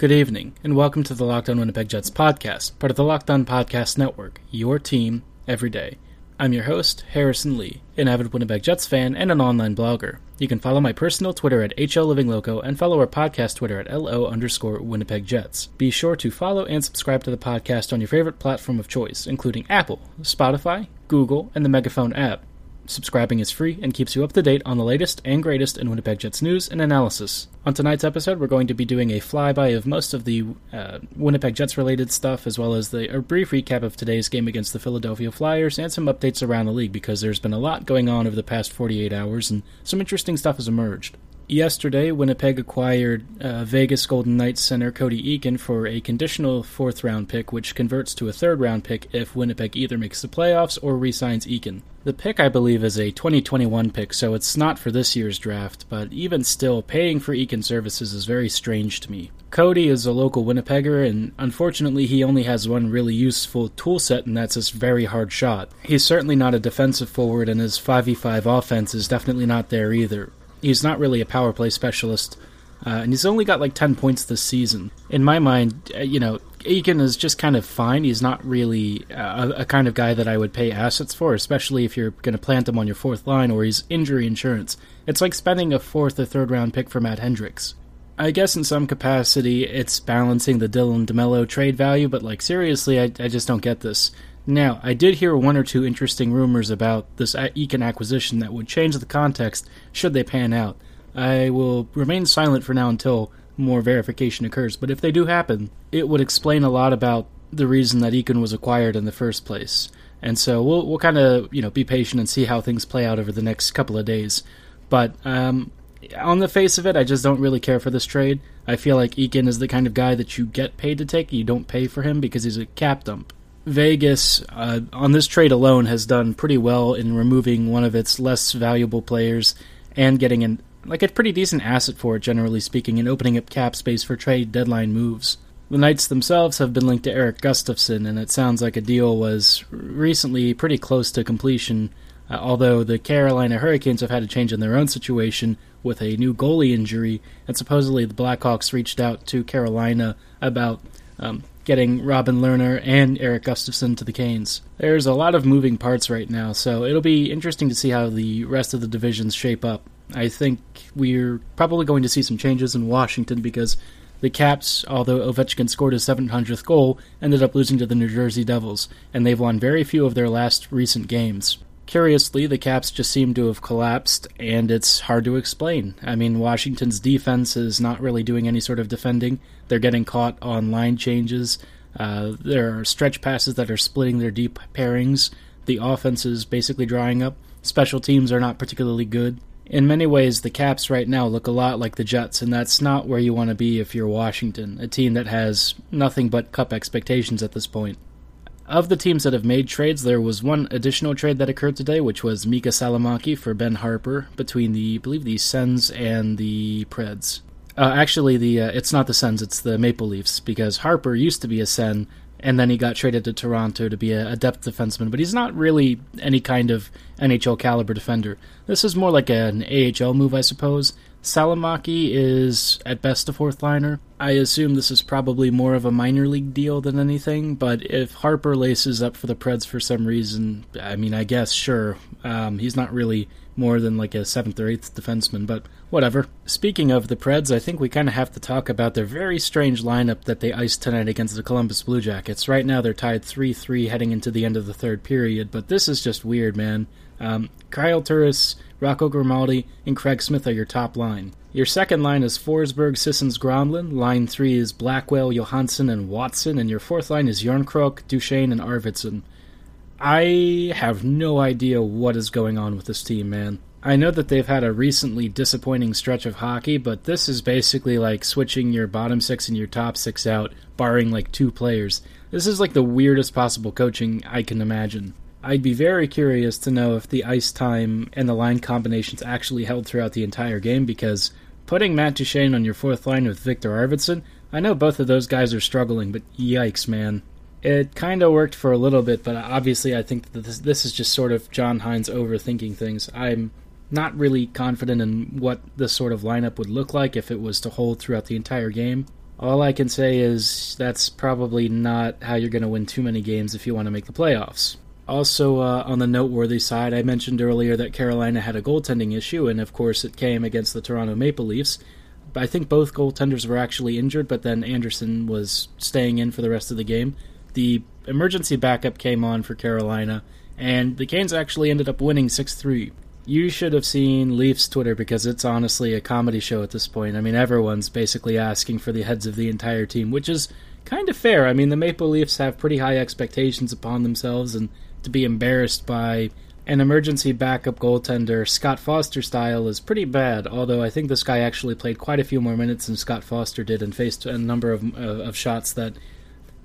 Good evening, and welcome to the Locked On Winnipeg Jets podcast, part of the Locked On Podcast Network, your team every day. I'm your host, Harrison Lee, an avid Winnipeg Jets fan and an online blogger. You can follow my personal Twitter at HLLivingLoco and follow our podcast Twitter at LO underscore Winnipeg Jets. Be sure to follow and subscribe to the podcast on your favorite platform of choice, including Apple, Spotify, Google, and the Megaphone app. Subscribing is free and keeps you up to date on the latest and greatest in Winnipeg Jets news and analysis. On tonight's episode, we're going to be doing a flyby of most of the uh, Winnipeg Jets related stuff, as well as the, a brief recap of today's game against the Philadelphia Flyers and some updates around the league because there's been a lot going on over the past 48 hours and some interesting stuff has emerged. Yesterday, Winnipeg acquired uh, Vegas Golden Knights center Cody Eakin for a conditional fourth round pick, which converts to a third round pick if Winnipeg either makes the playoffs or re signs Eakin. The pick, I believe, is a 2021 pick, so it's not for this year's draft, but even still, paying for Eakin services is very strange to me. Cody is a local Winnipegger, and unfortunately, he only has one really useful tool set, and that's his very hard shot. He's certainly not a defensive forward, and his 5v5 offense is definitely not there either he's not really a power play specialist, uh, and he's only got like 10 points this season. In my mind, uh, you know, Eakin is just kind of fine. He's not really uh, a, a, kind of guy that I would pay assets for, especially if you're going to plant him on your fourth line or he's injury insurance. It's like spending a fourth or third round pick for Matt Hendricks. I guess in some capacity it's balancing the Dylan DeMello trade value, but like seriously, I, I just don't get this. Now, I did hear one or two interesting rumors about this Eakin acquisition that would change the context should they pan out. I will remain silent for now until more verification occurs, but if they do happen, it would explain a lot about the reason that Eakin was acquired in the first place. And so we'll we'll kind of you know be patient and see how things play out over the next couple of days. But um, on the face of it, I just don't really care for this trade. I feel like Eakin is the kind of guy that you get paid to take. You don't pay for him because he's a cap dump. Vegas, uh, on this trade alone, has done pretty well in removing one of its less valuable players and getting an like a pretty decent asset for it, generally speaking, and opening up cap space for trade deadline moves. The Knights themselves have been linked to Eric Gustafsson, and it sounds like a deal was recently pretty close to completion. Uh, although the Carolina Hurricanes have had a change in their own situation with a new goalie injury, and supposedly the Blackhawks reached out to Carolina about um, getting Robin Lehner and Eric Gustafsson to the Canes. There's a lot of moving parts right now, so it'll be interesting to see how the rest of the divisions shape up. I think we're probably going to see some changes in Washington because the Caps, although Ovechkin scored his 700th goal, ended up losing to the New Jersey Devils, and they've won very few of their last recent games. Curiously, the Caps just seem to have collapsed, and it's hard to explain. I mean, Washington's defense is not really doing any sort of defending. They're getting caught on line changes. Uh, there are stretch passes that are splitting their deep pairings. The offense is basically drying up. Special teams are not particularly good. In many ways, the Caps right now look a lot like the Jets, and that's not where you want to be if you're Washington, a team that has nothing but cup expectations at this point. Of the teams that have made trades, there was one additional trade that occurred today, which was Miikka Salomaki for Ben Harpur between the, I believe, the Sens and the Preds. Uh, actually, the uh, it's not the Sens, it's the Maple Leafs, because Harper used to be a Sen, and then he got traded to Toronto to be a, a depth defenseman, but he's not really any kind of NHL caliber defender. This is more like an AHL move, I suppose. Salamaki is at best a fourth liner. I assume this is probably more of a minor league deal than anything, but if Harpur laces up for the Preds for some reason, I mean, I guess, sure. Um, he's not really more than like a seventh or eighth defenseman, but whatever. Speaking of the Preds, I think we kind of have to talk about their very strange lineup that they iced tonight against the Columbus Blue Jackets. Right now, they're tied 3 3 heading into the end of the third period, but this is just weird, man. Um, Kyle Turris, Rocco Grimaldi, and Craig Smith are your top line. Your second line is Forsberg, Sissons, Granlund. Line three is Blackwell, Johansen, and Watson. And your fourth line is Jarnkrok, Duchene, and Arvidsson. I have no idea what is going on with this team, man. I know that they've had a recently disappointing stretch of hockey, but this is basically like switching your bottom six and your top six out, barring like two players. This is like the weirdest possible coaching I can imagine. I'd be very curious to know if the ice time and the line combinations actually held throughout the entire game because putting Matt Duchene on your fourth line with Viktor Arvidsson, I know both of those guys are struggling, but yikes, man. It kind of worked for a little bit, but obviously I think that this, this is just sort of John Hynes overthinking things. I'm not really confident in what this sort of lineup would look like if it was to hold throughout the entire game. All I can say is that's probably not how you're going to win too many games if you want to make the playoffs. Also, uh, on the noteworthy side, I mentioned earlier that Carolina had a goaltending issue, and of course, it came against the Toronto Maple Leafs. I think both goaltenders were actually injured, but then Andersen was staying in for the rest of the game. The emergency backup came on for Carolina, and the Canes actually ended up winning 6 3. You should have seen Leafs Twitter because it's honestly a comedy show at this point. I mean, everyone's basically asking for the heads of the entire team, which is kind of fair. I mean, the Maple Leafs have pretty high expectations upon themselves, and to be embarrassed by an emergency backup goaltender, Scott Foster style, is pretty bad. Although I think this guy actually played quite a few more minutes than Scott Foster did and faced a number of, uh, of shots that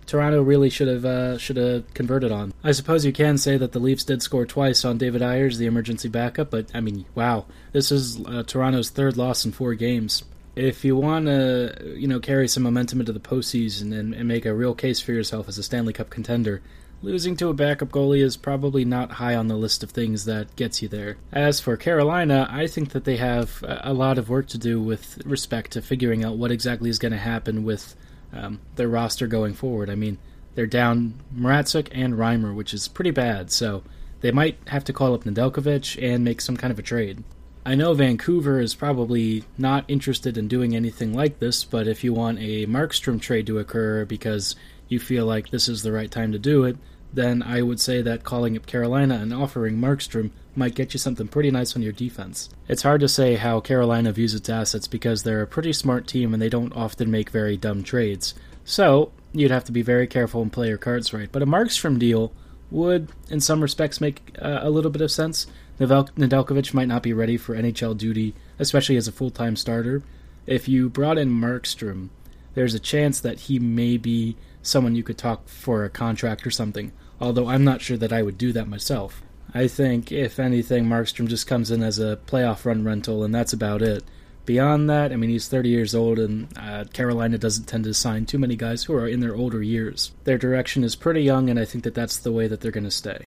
Toronto really should have uh, should have converted on. I suppose you can say that the Leafs did score twice on David Ayres, the emergency backup, but I mean, wow, this is uh, Toronto's third loss in four games. If you want to, you know, carry some momentum into the postseason and, and make a real case for yourself as a Stanley Cup contender, losing to a backup goalie is probably not high on the list of things that gets you there. As for Carolina, I think that they have a lot of work to do with respect to figuring out what exactly is going to happen with um, their roster going forward. I mean, they're down Mrazek and Reimer, which is pretty bad, so they might have to call up Nedeljkovic and make some kind of a trade. I know Vancouver is probably not interested in doing anything like this, but if you want a Markstrom trade to occur because you feel like this is the right time to do it, then I would say that calling up Carolina and offering Markstrom might get you something pretty nice on your defense. It's hard to say how Carolina views its assets because they're a pretty smart team and they don't often make very dumb trades. So, you'd have to be very careful and play your cards right. But a Markstrom deal would, in some respects, make uh, a little bit of sense. Nedeljkovic might not be ready for NHL duty, especially as a full time starter. If you brought in Markstrom, there's a chance that he may be someone you could talk for a contract or something, although I'm not sure that I would do that myself. I think, if anything, Markstrom just comes in as a playoff run rental, and that's about it. Beyond that, I mean, he's 30 years old, and uh, Carolina doesn't tend to sign too many guys who are in their older years. Their direction is pretty young, and I think that that's the way that they're going to stay.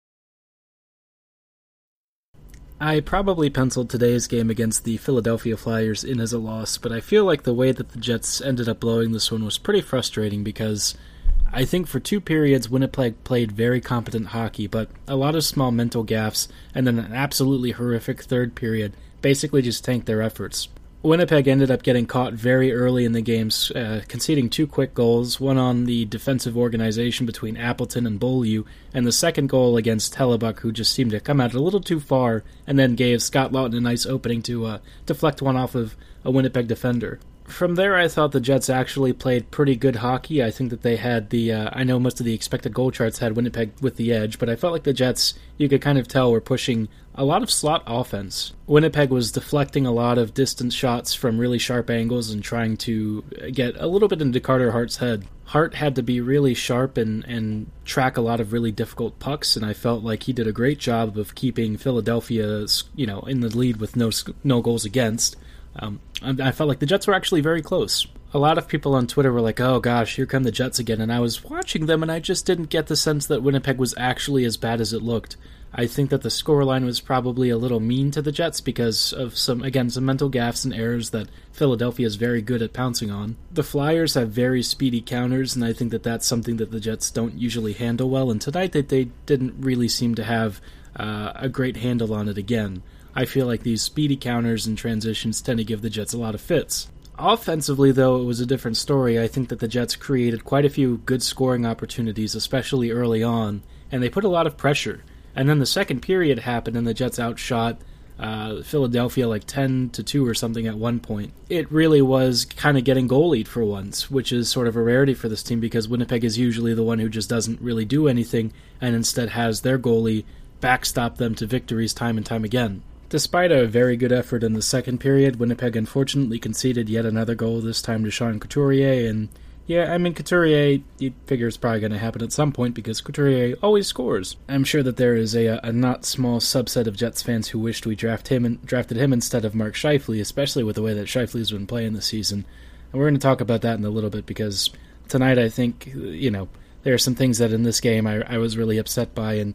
I probably penciled today's game against the Philadelphia Flyers in as a loss, but I feel like the way that the Jets ended up blowing this one was pretty frustrating because I think for two periods, Winnipeg played very competent hockey, but a lot of small mental gaffes, and then an absolutely horrific third period basically just tanked their efforts. Winnipeg ended up getting caught very early in the games, uh, conceding two quick goals, one on the defensive organization between Appleton and Beaulieu, and the second goal against Hellebuyck, who just seemed to come out a little too far, and then gave Scott Laughton a nice opening to uh, deflect one off of a Winnipeg defender from there, I thought the Jets actually played pretty good hockey. I think that they had the. Uh, I know most of the expected goal charts had Winnipeg with the edge, but I felt like the Jets, you could kind of tell, were pushing a lot of slot offense. Winnipeg was deflecting a lot of distance shots from really sharp angles and trying to get a little bit into Carter Hart's head. Hart had to be really sharp and, and track a lot of really difficult pucks, and I felt like he did a great job of keeping Philadelphia, you know, in the lead with no no goals against. Um, I felt like the Jets were actually very close. A lot of people on Twitter were like, "Oh gosh, here come the Jets again," and I was watching them, and I just didn't get the sense that Winnipeg was actually as bad as it looked. I think that the scoreline was probably a little mean to the Jets because of some, again, some mental gaffes and errors that Philadelphia is very good at pouncing on. The Flyers have very speedy counters, and I think that that's something that the Jets don't usually handle well. And tonight, they, they didn't really seem to have uh, a great handle on it again. I feel like these speedy counters and transitions tend to give the Jets a lot of fits. Offensively, though, it was a different story. I think that the Jets created quite a few good scoring opportunities, especially early on, and they put a lot of pressure. And then the second period happened, and the Jets outshot uh, Philadelphia like 10 to 2 or something at one point. It really was kind of getting goalied for once, which is sort of a rarity for this team because Winnipeg is usually the one who just doesn't really do anything and instead has their goalie backstop them to victories time and time again. Despite a very good effort in the second period, Winnipeg unfortunately conceded yet another goal, this time to Sean Couturier, and yeah, I mean, Couturier, you figure it's probably going to happen at some point because Couturier always scores. I'm sure that there is a, a not small subset of Jets fans who wished we draft him and drafted him instead of Mark Scheifele, especially with the way that Scheifele's been playing this season. And we're going to talk about that in a little bit because tonight I think, you know, there are some things that in this game I, I was really upset by, and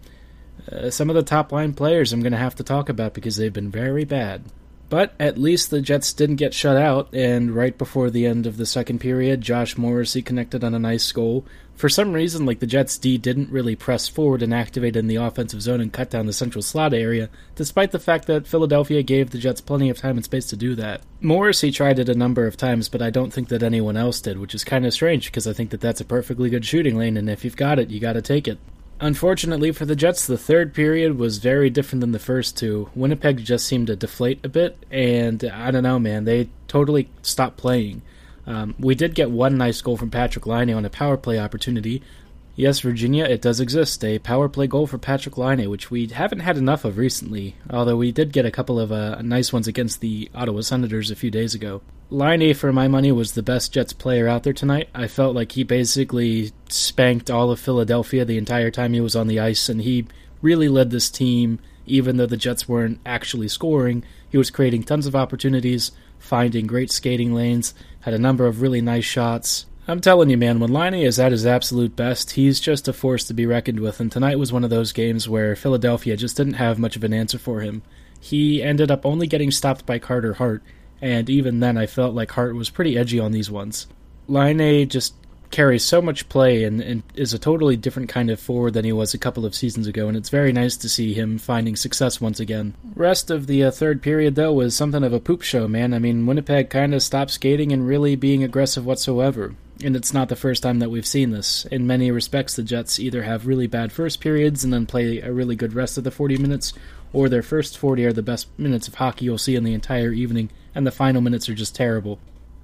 uh, some of the top line players I'm going to have to talk about because they've been very bad. But at least the Jets didn't get shut out, and right before the end of the second period, Josh Morrissey connected on a nice goal. For some reason, like the Jets D didn't really press forward and activate in the offensive zone and cut down the central slot area, despite the fact that Philadelphia gave the Jets plenty of time and space to do that. Morrissey tried it a number of times, but I don't think that anyone else did, which is kind of strange because I think that that's a perfectly good shooting lane, and if you've got it, you got to take it. Unfortunately for the Jets, the third period was very different than the first two. Winnipeg just seemed to deflate a bit, and I don't know, man, they totally stopped playing. Um, we did get one nice goal from Patrick Laine on a power play opportunity, Yes, Virginia, it does exist. A power play goal for Patrick Laine, which we haven't had enough of recently, although we did get a couple of uh, nice ones against the Ottawa Senators a few days ago. Laine, for my money, was the best Jets player out there tonight. I felt like he basically spanked all of Philadelphia the entire time he was on the ice, and he really led this team, even though the Jets weren't actually scoring. He was creating tons of opportunities, finding great skating lanes, had a number of really nice shots. I'm telling you, man, when Laine is at his absolute best, he's just a force to be reckoned with, and tonight was one of those games where Philadelphia just didn't have much of an answer for him. He ended up only getting stopped by Carter Hart, and even then I felt like Hart was pretty edgy on these ones. Laine just carries so much play and, and, is a totally different kind of forward than he was a couple of seasons ago, and it's very nice to see him finding success once again. Rest of the uh, third period, though, was something of a poop show, man. I mean, Winnipeg kind of stopped skating and really being aggressive whatsoever. And it's not the first time that we've seen this. In many respects, the Jets either have really bad first periods and then play a really good rest of the 40 minutes, or their first 40 are the best minutes of hockey you'll see in the entire evening, and the final minutes are just terrible.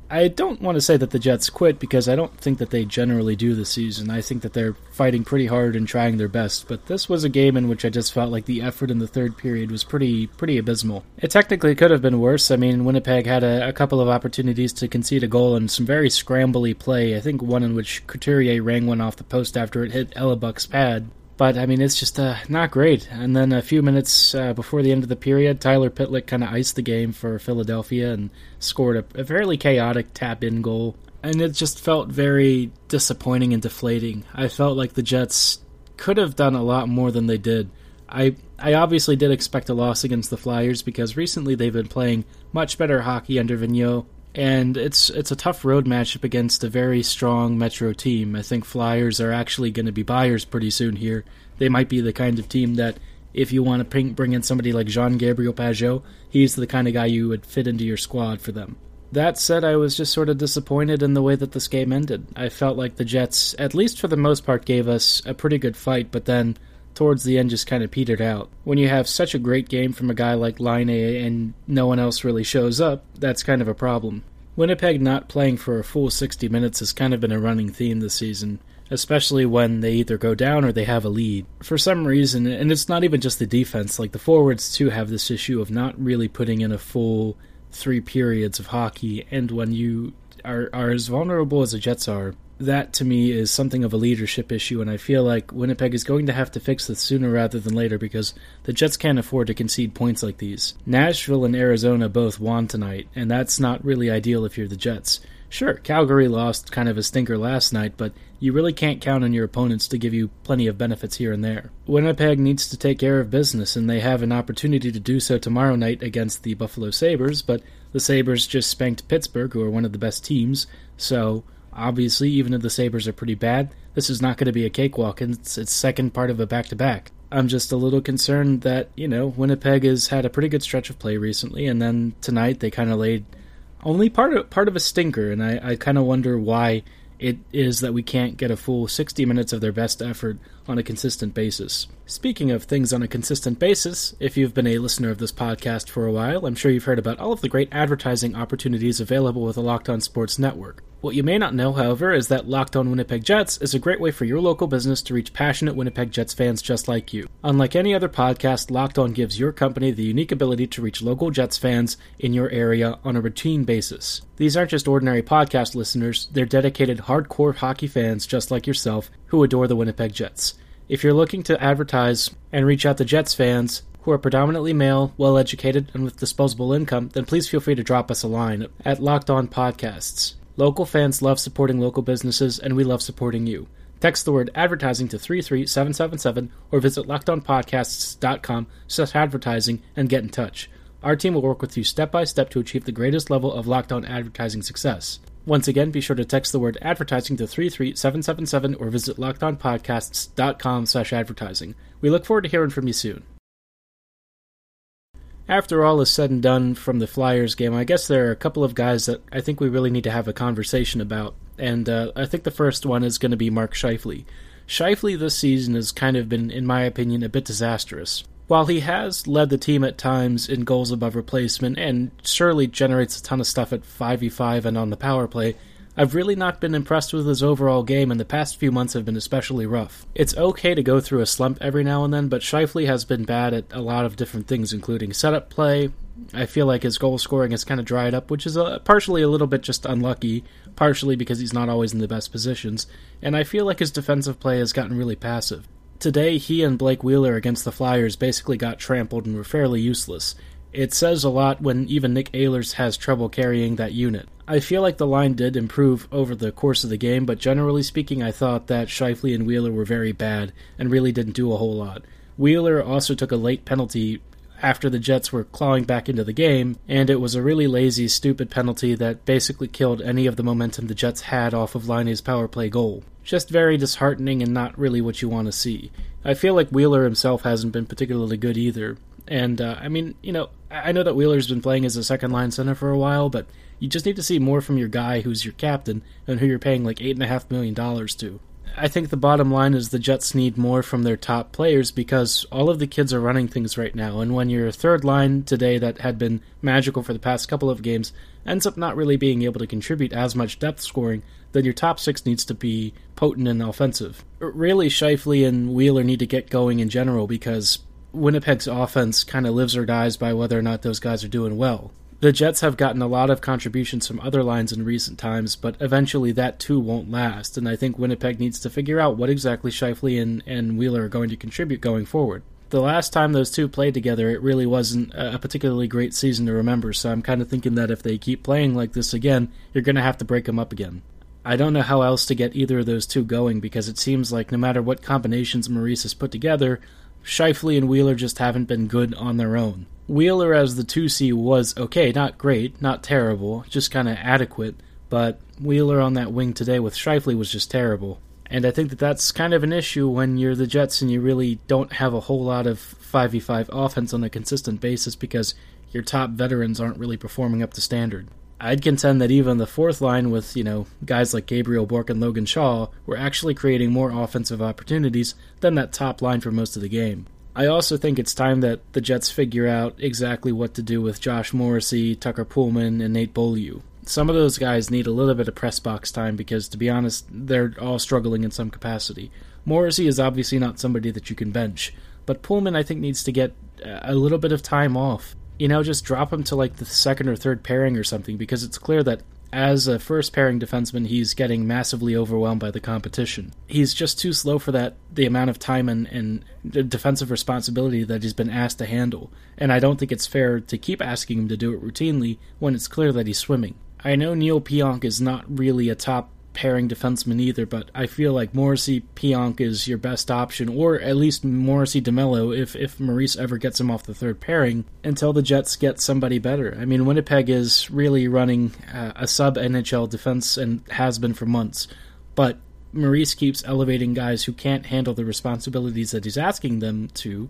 I don't want to say that the Jets quit because I don't think that they generally do this season. I think that they're fighting pretty hard and trying their best, but this was a game in which I just felt like the effort in the third period was pretty pretty abysmal. It technically could have been worse. I mean, Winnipeg had a, a couple of opportunities to concede a goal and some very scrambly play. I think one in which Couturier rang one off the post after it hit Hellebuyck's pad. But I mean, it's just uh, not great. And then a few minutes uh, before the end of the period, Tyler Pitlick kind of iced the game for Philadelphia and scored a, a fairly chaotic tap-in goal. And it just felt very disappointing and deflating. I felt like the Jets could have done a lot more than they did. I I obviously did expect a loss against the Flyers because recently they've been playing much better hockey under Vigneault and it's it's a tough road matchup against a very strong Metro team. I think Flyers are actually going to be buyers pretty soon here. They might be the kind of team that, if you want to bring in somebody like Jean Gabriel Pageau, he's the kind of guy you would fit into your squad for them. That said, I was just sort of disappointed in the way that this game ended. I felt like the Jets, at least for the most part, gave us a pretty good fight, but then towards the end just kind of petered out. When you have such a great game from a guy like Laine and no one else really shows up, that's kind of a problem. Winnipeg not playing for a full 60 minutes has kind of been a running theme this season, especially when they either go down or they have a lead. For some reason, and it's not even just the defense, like the forwards too have this issue of not really putting in a full three periods of hockey, and when you are, are as vulnerable as the Jets are, that to me is something of a leadership issue, and I feel like Winnipeg is going to have to fix this sooner rather than later because the Jets can't afford to concede points like these. Nashville and Arizona both won tonight, and that's not really ideal if you're the Jets. Sure, Calgary lost kind of a stinker last night, but you really can't count on your opponents to give you plenty of benefits here and there. Winnipeg needs to take care of business, and they have an opportunity to do so tomorrow night against the Buffalo Sabres, but the Sabres just spanked Pittsburgh, who are one of the best teams, so Obviously, even if the Sabres are pretty bad, this is not going to be a cakewalk, and it's its second part of a back to back. I'm just a little concerned that, you know, Winnipeg has had a pretty good stretch of play recently, and then tonight they kind of laid only part of, part of a stinker, and I, I kind of wonder why it is that we can't get a full 60 minutes of their best effort on a consistent basis. Speaking of things on a consistent basis, if you've been a listener of this podcast for a while, I'm sure you've heard about all of the great advertising opportunities available with the Locked On Sports Network. What you may not know, however, is that Locked On Winnipeg Jets is a great way for your local business to reach passionate Winnipeg Jets fans just like you. Unlike any other podcast, Locked On gives your company the unique ability to reach local Jets fans in your area on a routine basis. These aren't just ordinary podcast listeners, they're dedicated hardcore hockey fans just like yourself who adore the Winnipeg Jets. If you're looking to advertise and reach out to Jets fans, who are predominantly male, well educated, and with disposable income, then please feel free to drop us a line at Locked On Podcasts. Local fans love supporting local businesses, and we love supporting you. Text the word advertising to 33777 or visit lockedonpodcasts.com slash advertising and get in touch. Our team will work with you step by step to achieve the greatest level of Locked On advertising success. Once again, be sure to text the word advertising to 33777 or visit lockedonpodcasts.com slash advertising. We look forward to hearing from you soon. After all is said and done from the Flyers game, I guess there are a couple of guys that I think we really need to have a conversation about. And uh, I think the first one is going to be Mark Scheifele. Scheifele this season has kind of been, in my opinion, a bit disastrous. While he has led the team at times in goals above replacement and surely generates a ton of stuff at 5v5 and on the power play, I've really not been impressed with his overall game, and the past few months have been especially rough. It's okay to go through a slump every now and then, but Scheifele has been bad at a lot of different things, including setup play. I feel like his goal scoring has kind of dried up, which is a, partially a little bit just unlucky, partially because he's not always in the best positions, and I feel like his defensive play has gotten really passive. Today, he and Blake Wheeler against the Flyers basically got trampled and were fairly useless. It says a lot when even Nick Ehlers has trouble carrying that unit. I feel like the line did improve over the course of the game, but generally speaking, I thought that Scheifele and Wheeler were very bad and really didn't do a whole lot. Wheeler also took a late penalty after the Jets were clawing back into the game, and it was a really lazy, stupid penalty that basically killed any of the momentum the Jets had off of Laine's power play goal. Just very disheartening and not really what you want to see. I feel like Wheeler himself hasn't been particularly good either. And uh, I mean, you know, I know that Wheeler's been playing as a second line center for a while, but you just need to see more from your guy who's your captain and who you're paying like eight and a half million dollars to. I think the bottom line is the Jets need more from their top players because all of the kids are running things right now. And when your third line today, that had been magical for the past couple of games, ends up not really being able to contribute as much depth scoring, then your top six needs to be potent and offensive. Really, Scheifele and Wheeler need to get going in general because Winnipeg's offense kind of lives or dies by whether or not those guys are doing well. The Jets have gotten a lot of contributions from other lines in recent times, but eventually that too won't last, and I think Winnipeg needs to figure out what exactly Scheifele and, and Wheeler are going to contribute going forward. The last time those two played together, it really wasn't a particularly great season to remember, so I'm kind of thinking that if they keep playing like this again, you're going to have to break them up again. I don't know how else to get either of those two going because it seems like no matter what combinations Maurice has put together, Scheifele and Wheeler just haven't been good on their own. Wheeler as the 2C was okay, not great, not terrible, just kind of adequate, but Wheeler on that wing today with Scheifele was just terrible. And I think that that's kind of an issue when you're the Jets and you really don't have a whole lot of 5v5 offense on a consistent basis because your top veterans aren't really performing up to standard. I'd contend that even the fourth line with, you know, guys like Gabriel Bourque and Logan Shaw were actually creating more offensive opportunities than that top line for most of the game. I also think it's time that the Jets figure out exactly what to do with Josh Morrissey, Tucker Poolman, and Nate Beaulieu. Some of those guys need a little bit of press box time because, to be honest, they're all struggling in some capacity. Morrissey is obviously not somebody that you can bench, but Pullman, I think, needs to get a little bit of time off you know, just drop him to like the second or third pairing or something because it's clear that as a first pairing defenseman, he's getting massively overwhelmed by the competition. He's just too slow for that, the amount of time and, and defensive responsibility that he's been asked to handle. And I don't think it's fair to keep asking him to do it routinely when it's clear that he's swimming. I know Neil Pionk is not really a top pairing defenseman either, but I feel like Morrissey Pionk is your best option, or at least Morrissey DeMello if if Maurice ever gets him off the third pairing until the Jets get somebody better. I mean, Winnipeg is really running uh, a sub NHL defense and has been for months, but Maurice keeps elevating guys who can't handle the responsibilities that he's asking them to,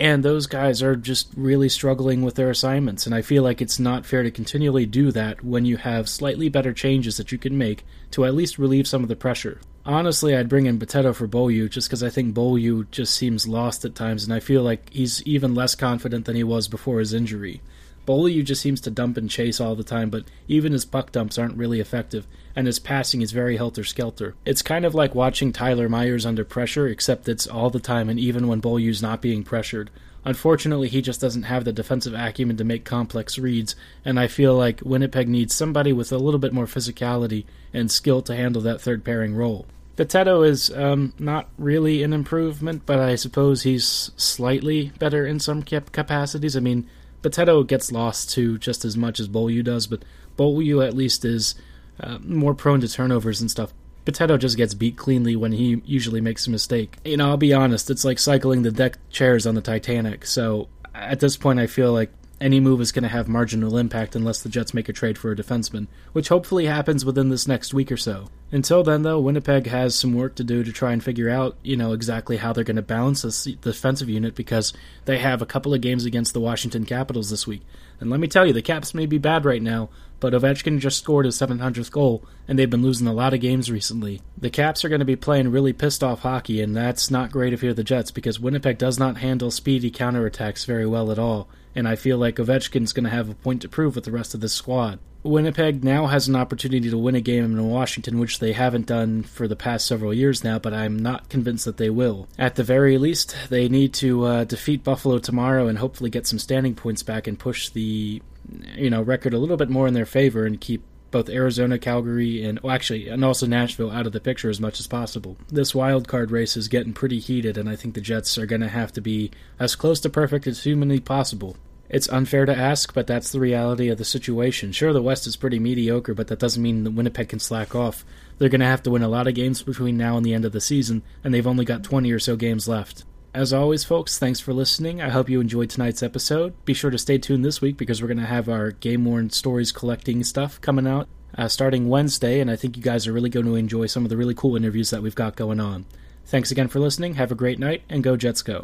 and those guys are just really struggling with their assignments. And I feel like it's not fair to continually do that when you have slightly better changes that you can make to at least relieve some of the pressure. Honestly, I'd bring in Bitetto for Beaulieu just because I think Beaulieu just seems lost at times, and I feel like he's even less confident than he was before his injury. Beaulieu just seems to dump and chase all the time, but even his puck dumps aren't really effective, and his passing is very helter skelter. It's kind of like watching Tyler Myers under pressure, except it's all the time and even when Beaulieu's not being pressured. Unfortunately, he just doesn't have the defensive acumen to make complex reads, and I feel like Winnipeg needs somebody with a little bit more physicality and skill to handle that third pairing role. Bitetto is um, not really an improvement, but I suppose he's slightly better in some capacities. I mean, Bitetto gets lost too just as much as Beaulieu does, but Beaulieu at least is uh, more prone to turnovers and stuff. Potato just gets beat cleanly when he usually makes a mistake. You know, I'll be honest, it's like cycling the deck chairs on the Titanic. So at this point, I feel like any move is going to have marginal impact unless the Jets make a trade for a defenseman, which hopefully happens within this next week or so. Until then, though, Winnipeg has some work to do to try and figure out, you know, exactly how they're going to balance this defensive unit because they have a couple of games against the Washington Capitals this week. And let me tell you, the Caps may be bad right now, but Ovechkin just scored his 700th goal, and they've been losing a lot of games recently. The Caps are going to be playing really pissed off hockey, and that's not great if you're the Jets because Winnipeg does not handle speedy counterattacks very well at all, and I feel like Ovechkin's going to have a point to prove with the rest of this squad. Winnipeg now has an opportunity to win a game in Washington, which they haven't done for the past several years now, but I'm not convinced that they will. At the very least, they need to uh, defeat Buffalo tomorrow and hopefully get some standing points back and push the you know record a little bit more in their favor and keep both Arizona, Calgary, and well, actually, and also Nashville out of the picture as much as possible. This wild card race is getting pretty heated, and I think the Jets are going to have to be as close to perfect as humanly possible. It's unfair to ask, but that's the reality of the situation. Sure, the West is pretty mediocre, but that doesn't mean that Winnipeg can slack off. They're going to have to win a lot of games between now and the end of the season, and they've only got 20 or so games left. As always, folks, thanks for listening. I hope you enjoyed tonight's episode. Be sure to stay tuned this week because we're going to have our Game Worn Stories collecting stuff coming out uh, starting Wednesday, and I think you guys are really going to enjoy some of the really cool interviews that we've got going on. Thanks again for listening. Have a great night, and go Jets go.